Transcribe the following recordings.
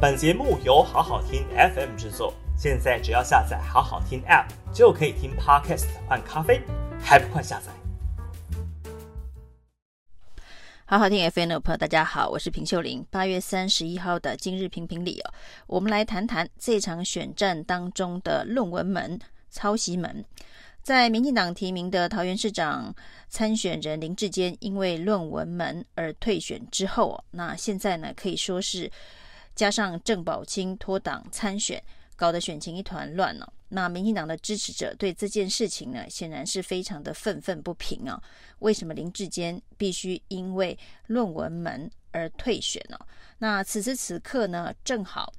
本节目由好好听 FM 制作，现在只要下载好好听 App 就可以听 Podcast 换咖啡，还不快下载？好好听 FM 的朋友，大家好，我是平秀玲。八月三十一号的今日评评理哦，我们来谈谈这场选战当中的论文门、抄袭门。在民进党提名的桃园市长参选人林志坚，因为论文门而退选之后，那现在呢，可以说是加上郑宝清脱党参选，搞得选情一团乱了。那民进党的支持者对这件事情呢，显然是非常的愤愤不平啊。为什么林志坚必须因为论文门而退选呢？那此时此刻呢，正好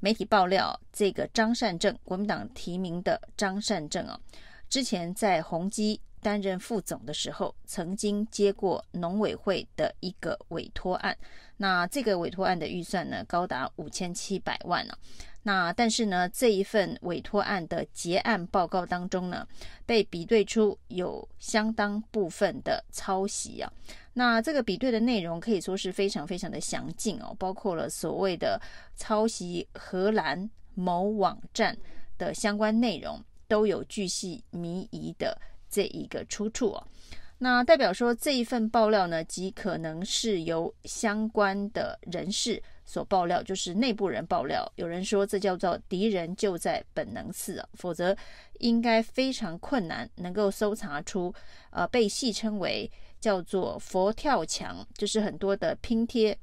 媒体爆料，这个张善政，国民党提名的张善政啊。之前在宏基担任副总的时候，曾经接过农委会的一个委托案。那这个委托案的预算呢，高达五千七百万呢、那但是呢，这一份委托案的结案报告当中呢，被比对出有相当部分的抄袭啊。那这个比对的内容可以说是非常非常的详尽哦，包括了所谓的抄袭荷兰某网站的相关内容。都有巨细靡遗的这一个出处哦，那代表说这一份爆料呢，极可能是由相关的人士所爆料，就是内部人爆料。有人说这叫做敌人就在本能寺啊，否则应该非常困难能够搜查出呃被戏称为叫做佛跳墙，就是很多的拼贴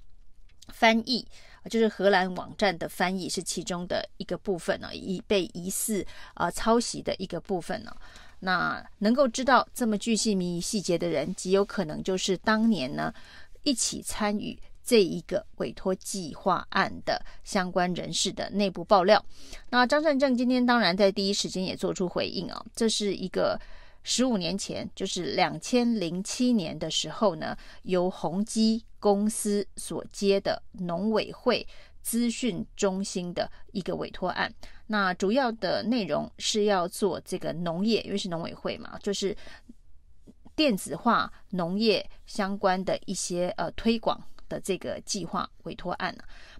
翻译。就是荷兰网站的翻译是其中的一个部分呢，疑被疑似啊抄袭的一个部分呢。那能够知道这么巨细靡遗细节的人，极有可能就是当年呢一起参与这一个委托计划案的相关人士的内部爆料。那张善政今天当然在第一时间也做出回应啊，这是一个。十五年前，就是两千零七年的时候呢，由宏基公司所接的农委会资讯中心的一个委托案。那主要的内容是要做这个农业，因为是农委会嘛，就是电子化农业相关的一些呃推广的这个计划委托案。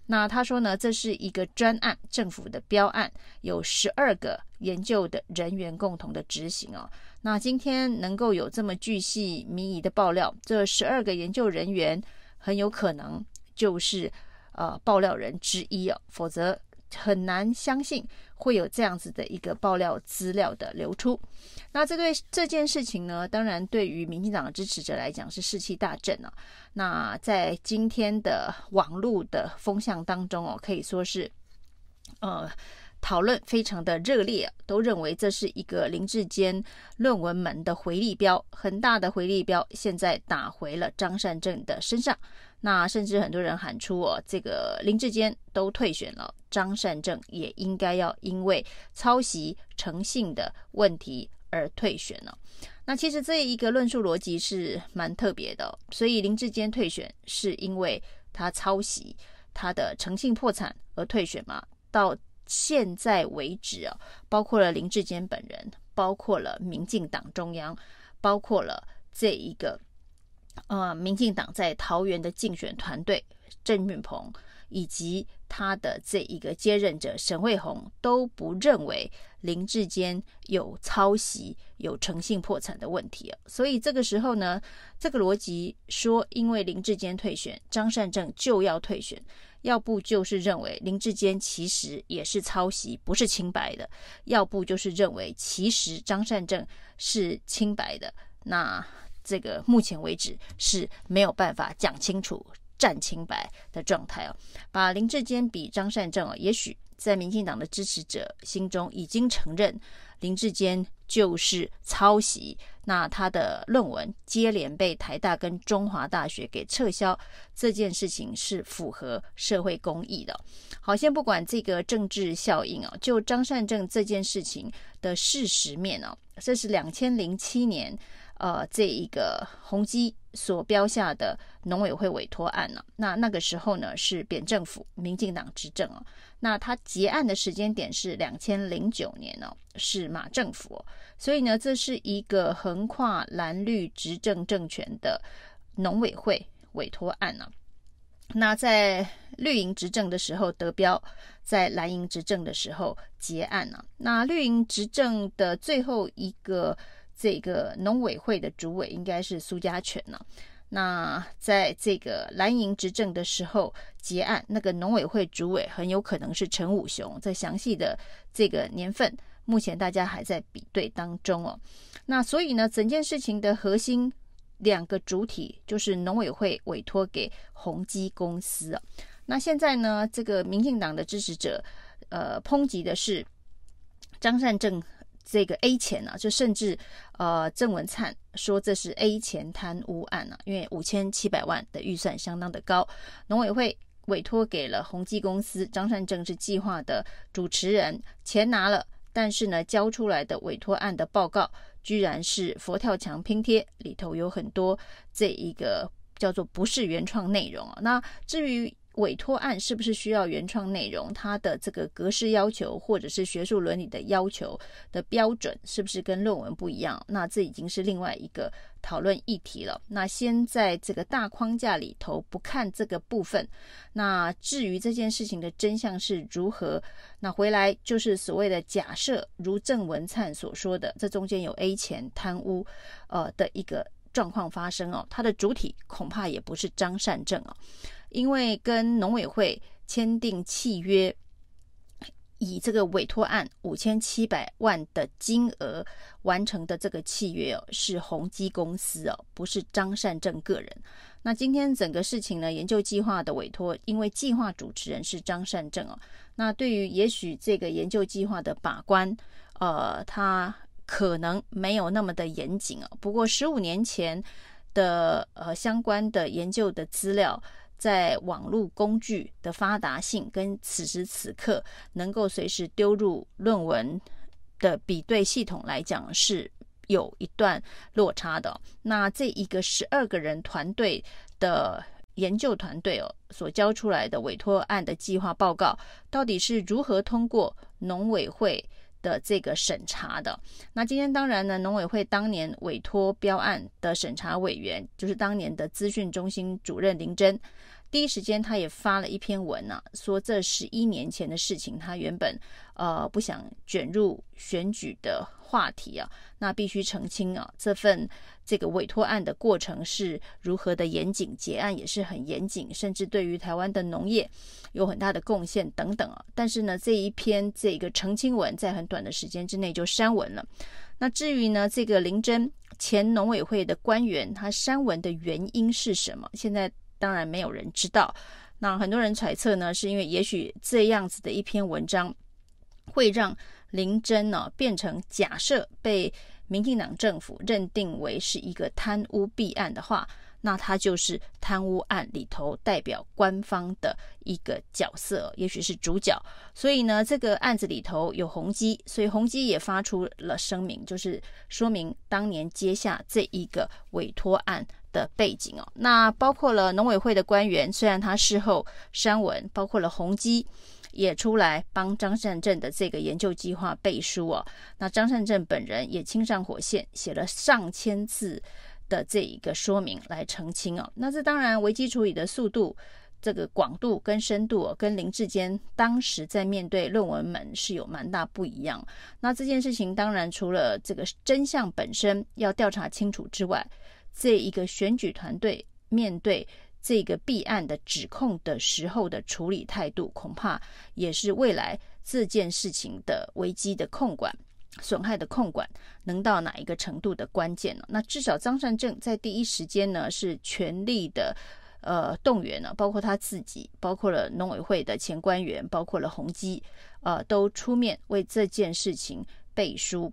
那他说呢，这是一个专案，政府的标案，有十二个研究的人员共同的执行哦。那今天能够有这么巨细靡遗的爆料，这十二个研究人员很有可能就是呃爆料人之一哦，否则很难相信会有这样子的一个爆料资料的流出。那这对这件事情呢，当然对于民进党的支持者来讲是士气大振啊。那在今天的网络的风向当中哦，可以说是呃。讨论非常的热烈，都认为这是一个林志坚论文门的回力镖，很大的回力镖，现在打回了张善政的身上。那甚至很多人喊出哦，这个林志坚都退选了，张善政也应该要因为抄袭诚信的问题而退选了。那其实这一个论述逻辑是蛮特别的，所以林志坚退选是因为他抄袭，他的诚信破产而退选吗？到现在为止啊，包括了林志坚本人，包括了民进党中央，包括了这一个呃，民进党在桃园的竞选团队郑运鹏，以及他的这一个接任者沈慧虹，都不认为林志坚有抄袭、有诚信破产的问题啊。所以这个时候呢，这个逻辑说，因为林志坚退选，张善政就要退选。要不就是认为林志坚其实也是抄袭，不是清白的；要不就是认为其实张善政是清白的。那这个目前为止是没有办法讲清楚、站清白的状态哦。把林志坚比张善政哦，也许在民进党的支持者心中已经承认林志坚就是抄袭。那他的论文接连被台大跟中华大学给撤销，这件事情是符合社会公义的。好，先不管这个政治效应啊，就张善政这件事情的事实面啊，这是两千零七年呃这一个宏基所标下的农委会委托案呢，那那个时候呢是扁政府，民进党执政啊。那他结案的时间点是两千零九年呢，是马政府。所以呢，这是一个横跨蓝绿执政政权的农委会委托案呢、那在绿营执政的时候得标，在蓝营执政的时候结案啊。那绿营执政的最后一个这个农委会的主委应该是苏家全呢、那在这个蓝营执政的时候结案，那个农委会主委很有可能是陈武雄。在详细的这个年份，目前大家还在比对当中哦。那所以呢，整件事情的核心两个主体就是农委会委托给宏基公司啊。那现在呢，这个民进党的支持者呃抨击的是张善政。这个 A 钱啊，就甚至呃，郑文灿说这是 A 钱贪污案啊，因为五千七百万的预算相当的高，农委会委托给了宏基公司，张善政是计划的主持人，钱拿了，但是呢，交出来的委托案的报告居然是佛跳墙拼贴，里头有很多这一个叫做不是原创内容啊。那至于。委托案是不是需要原创内容？它的这个格式要求，或者是学术伦理的要求的标准，是不是跟论文不一样？那这已经是另外一个讨论议题了。那先在这个大框架里头不看这个部分。那至于这件事情的真相是如何，那回来就是所谓的假设，如郑文灿所说的，这中间有 A 钱贪污，呃的一个状况发生哦。它的主体恐怕也不是张善政哦。因为跟农委会签订契约，以这个委托案五千七百万的金额完成的这个契约哦，是宏基公司哦，不是张善政个人。那今天整个事情呢，研究计划的委托，因为计划主持人是张善政哦，那对于也许这个研究计划的把关，呃，他可能没有那么的严谨哦。不过十五年前的呃相关的研究的资料。在网络工具的发达性跟此时此刻能够随时丢入论文的比对系统来讲，是有一段落差的。那这一个十二个人团队的研究团队哦，所交出来的委托案的计划报告，到底是如何通过农委会的这个审查的？那今天当然呢，农委会当年委托标案的审查委员，就是当年的资讯中心主任林真。第一时间，他也发了一篇文呢、啊，说这十一年前的事情，他原本呃不想卷入选举的话题啊，那必须澄清啊，这份这个委托案的过程是如何的严谨，结案也是很严谨，甚至对于台湾的农业有很大的贡献等等啊。但是呢，这一篇这个澄清文在很短的时间之内就删文了。那至于呢，这个林真前农委会的官员，他删文的原因是什么？现在。当然没有人知道，那很多人揣测呢，是因为也许这样子的一篇文章会让林真呢变成假设被民进党政府认定为是一个贪污弊案的话，那他就是贪污案里头代表官方的一个角色，也许是主角。所以呢，这个案子里头有宏基，所以宏基也发出了声明，就是说明当年接下这一个委托案的背景哦，那包括了农委会的官员，虽然他事后删文，包括了宏基也出来帮张善政的这个研究计划背书哦。那张善政本人也亲上火线，写了上千字的这一个说明来澄清哦。那这当然危机处理的速度、这个广度跟深度哦，跟林志坚当时在面对论文门是有蛮大不一样。那这件事情当然除了这个真相本身要调查清楚之外，这一个选举团队面对这个弊案的指控的时候的处理态度，恐怕也是未来这件事情的危机的控管、损害的控管能到哪一个程度的关键呢？那至少张善政在第一时间呢是全力的呃动员了，包括他自己，包括了农委会的前官员，包括了宏基，呃，都出面为这件事情背书。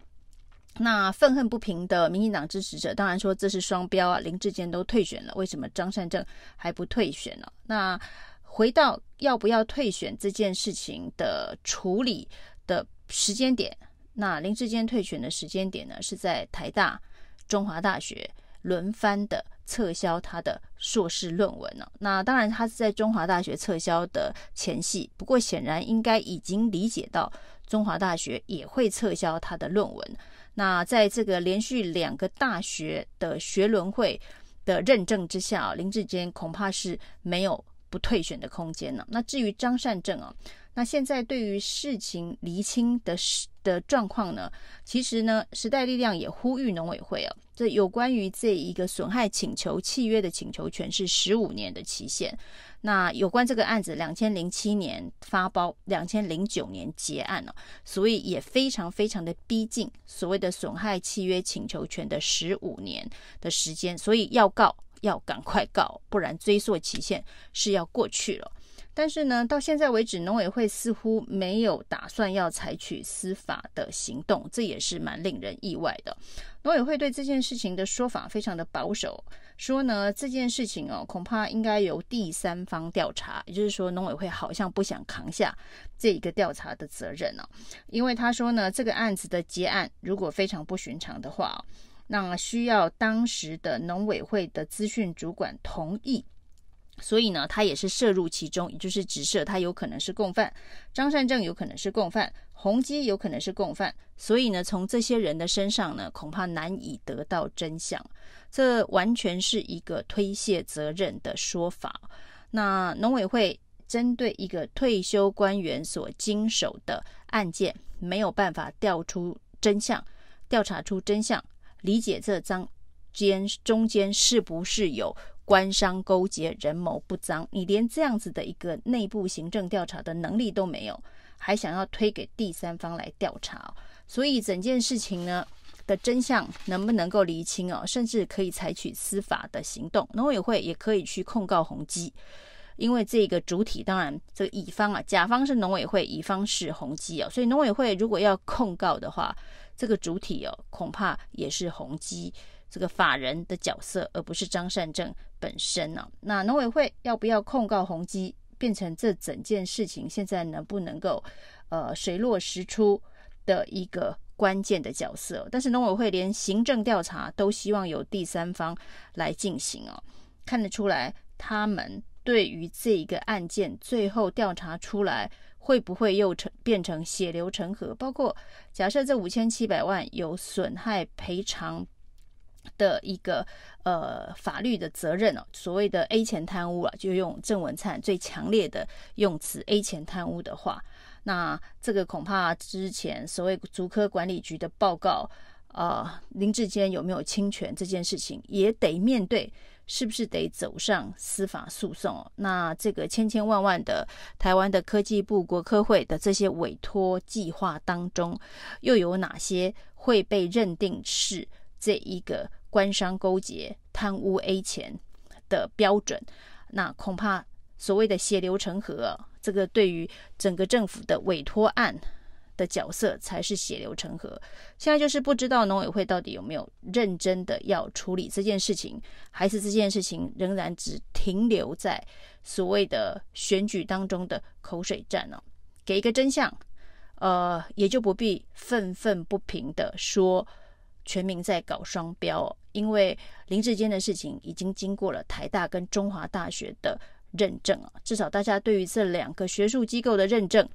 那愤恨不平的民进党支持者当然说这是双标啊，林志坚都退选了，为什么张善政还不退选呢？那回到要不要退选这件事情的处理的时间点，那林志坚退选的时间点呢，是在台大、中华大学轮番的撤销他的硕士论文呢。那当然他是在中华大学撤销的前戏，不过显然应该已经理解到中华大学也会撤销他的论文。那在这个连续两个大学的学伦会的认证之下，林志坚恐怕是没有不退选的空间了。那至于张善政啊，那现在对于事情厘清的的状况呢，其实呢，时代力量也呼吁农委会啊，这有关于这一个损害请求契约的请求权是十五年的期限。那有关这个案子，两千零七年发包，两千零九年结案了，所以也非常非常的逼近所谓的损害契约请求权的十五年的时间，所以要告要赶快告，不然追溯期限是要过去了。但是呢，到现在为止，农委会似乎没有打算要采取司法的行动，这也是蛮令人意外的。农委会对这件事情的说法非常的保守，说呢，这件事情哦，恐怕应该由第三方调查，也就是说，农委会好像不想扛下这一个调查的责任哦，因为他说呢，这个案子的结案如果非常不寻常的话，那需要当时的农委会的资讯主管同意。所以呢，他也是涉入其中，也就是指涉他有可能是共犯，张善政有可能是共犯，宏基有可能是共犯。所以呢，从这些人的身上呢，恐怕难以得到真相。这完全是一个推卸责任的说法。那农委会针对一个退休官员所经手的案件，没有办法调出真相，调查出真相，理解这张间中间是不是有。官商勾结、人谋不臧，你连这样子的一个内部行政调查的能力都没有，还想要推给第三方来调查，所以整件事情呢的真相能不能够厘清哦，甚至可以采取司法的行动，农委会也可以去控告宏基，因为这个主体当然这个乙方啊，甲方是农委会，乙方是宏基哦，所以农委会如果要控告的话，这个主体哦恐怕也是宏基。这个法人的角色，而不是张善政本身呢、啊？那农委会要不要控告宏基，变成这整件事情现在能不能够呃水落石出的一个关键的角色？但是农委会连行政调查都希望由第三方来进行哦，看得出来他们对于这一个案件最后调查出来会不会又成变成血流成河？包括假设这五千七百万有损害赔偿。的一个呃法律的责任哦，所谓的 A 钱贪污啊，就用郑文灿最强烈的用词 A 钱贪污的话，那这个恐怕之前所谓竹科管理局的报告啊、呃，林志坚有没有侵权这件事情，也得面对，是不是得走上司法诉讼哦？那这个千千万万的台湾的科技部、国科会的这些委托计划当中，又有哪些会被认定是？这一个官商勾结、贪污 A 钱的标准，那恐怕所谓的血流成河啊，这个对于整个政府的委托案的角色才是血流成河。现在就是不知道农委会到底有没有认真的要处理这件事情，还是这件事情仍然只停留在所谓的选举当中的口水战呢？给一个真相，呃，也就不必愤愤不平的说。全民在搞双标，因为林志坚的事情已经经过了台大跟中华大学的认证啊，至少大家对于这两个学术机构的认证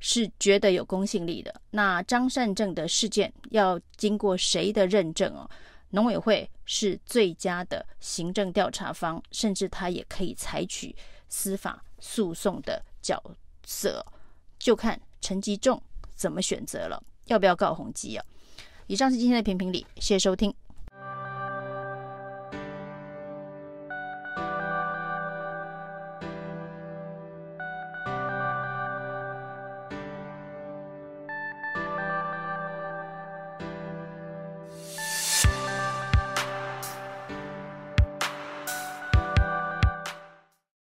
是觉得有公信力的。那张善政的事件要经过谁的认证哦？农委会是最佳的行政调查方，甚至他也可以采取司法诉讼的角色，就看陈吉仲怎么选择了，要不要告宏基啊？以上是今天的评评理，谢谢收听。